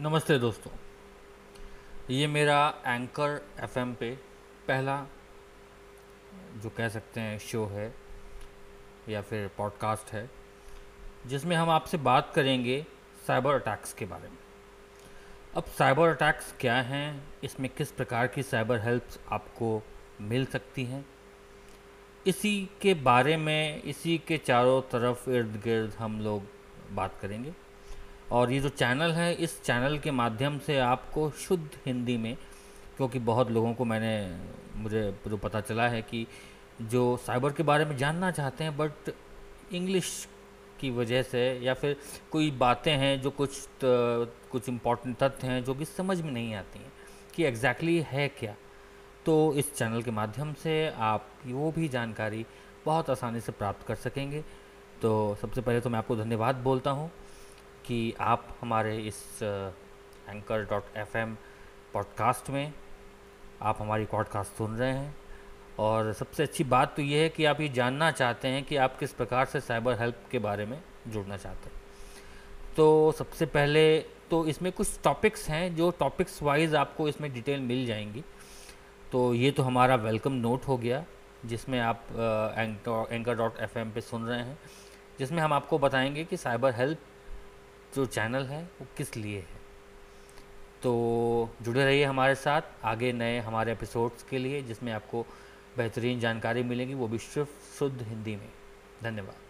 नमस्ते दोस्तों, ये मेरा एंकर एफएम पे पहला जो कह सकते हैं शो है या फिर पॉडकास्ट है, जिसमें हम आपसे बात करेंगे साइबर अटैक्स के बारे में। अब साइबर अटैक्स क्या हैं, इसमें किस प्रकार की साइबर हेल्प्स आपको मिल सकती हैं, इसी के बारे में, इसी के चारों तरफ़ इर्द गिर्द हम लोग बात करेंगे। और ये जो चैनल है, इस चैनल के माध्यम से आपको शुद्ध हिंदी में, क्योंकि बहुत लोगों को मैंने, मुझे जो पता चला है कि जो साइबर के बारे में जानना चाहते हैं, बट इंग्लिश की वजह से या फिर कोई बातें हैं जो कुछ कुछ इम्पोर्टेंट तथ्य हैं जो कि समझ में नहीं आती हैं कि एग्जैक्टली exactly है क्या। तो इस चैनल के माध्यम से आप वो भी जानकारी बहुत आसानी से प्राप्त कर सकेंगे। तो सबसे पहले तो मैं आपको धन्यवाद बोलता हूँ। कि आप हमारे इस एंकर डॉट एफ़ पॉडकास्ट में आप हमारी पॉडकास्ट सुन रहे हैं। और सबसे अच्छी बात तो ये है कि आप ये जानना चाहते हैं कि आप किस प्रकार से साइबर हेल्प के बारे में जुड़ना चाहते हैं। तो सबसे पहले तो इसमें कुछ टॉपिक्स हैं जो टॉपिक्स वाइज आपको इसमें डिटेल मिल जाएँगी। तो ये तो हमारा वेलकम नोट हो गया, जिसमें आप एंकर डॉट एफ़ पे सुन रहे हैं, जिसमें हम आपको बताएँगे कि साइबर हेल्प जो चैनल है, वो किस लिए है? तो जुड़े रहिए हमारे साथ, आगे नए हमारे एपिसोड्स के लिए, जिसमें आपको बेहतरीन जानकारी मिलेगी, वो भी सिर्फ़ शुद्ध हिंदी में। धन्यवाद।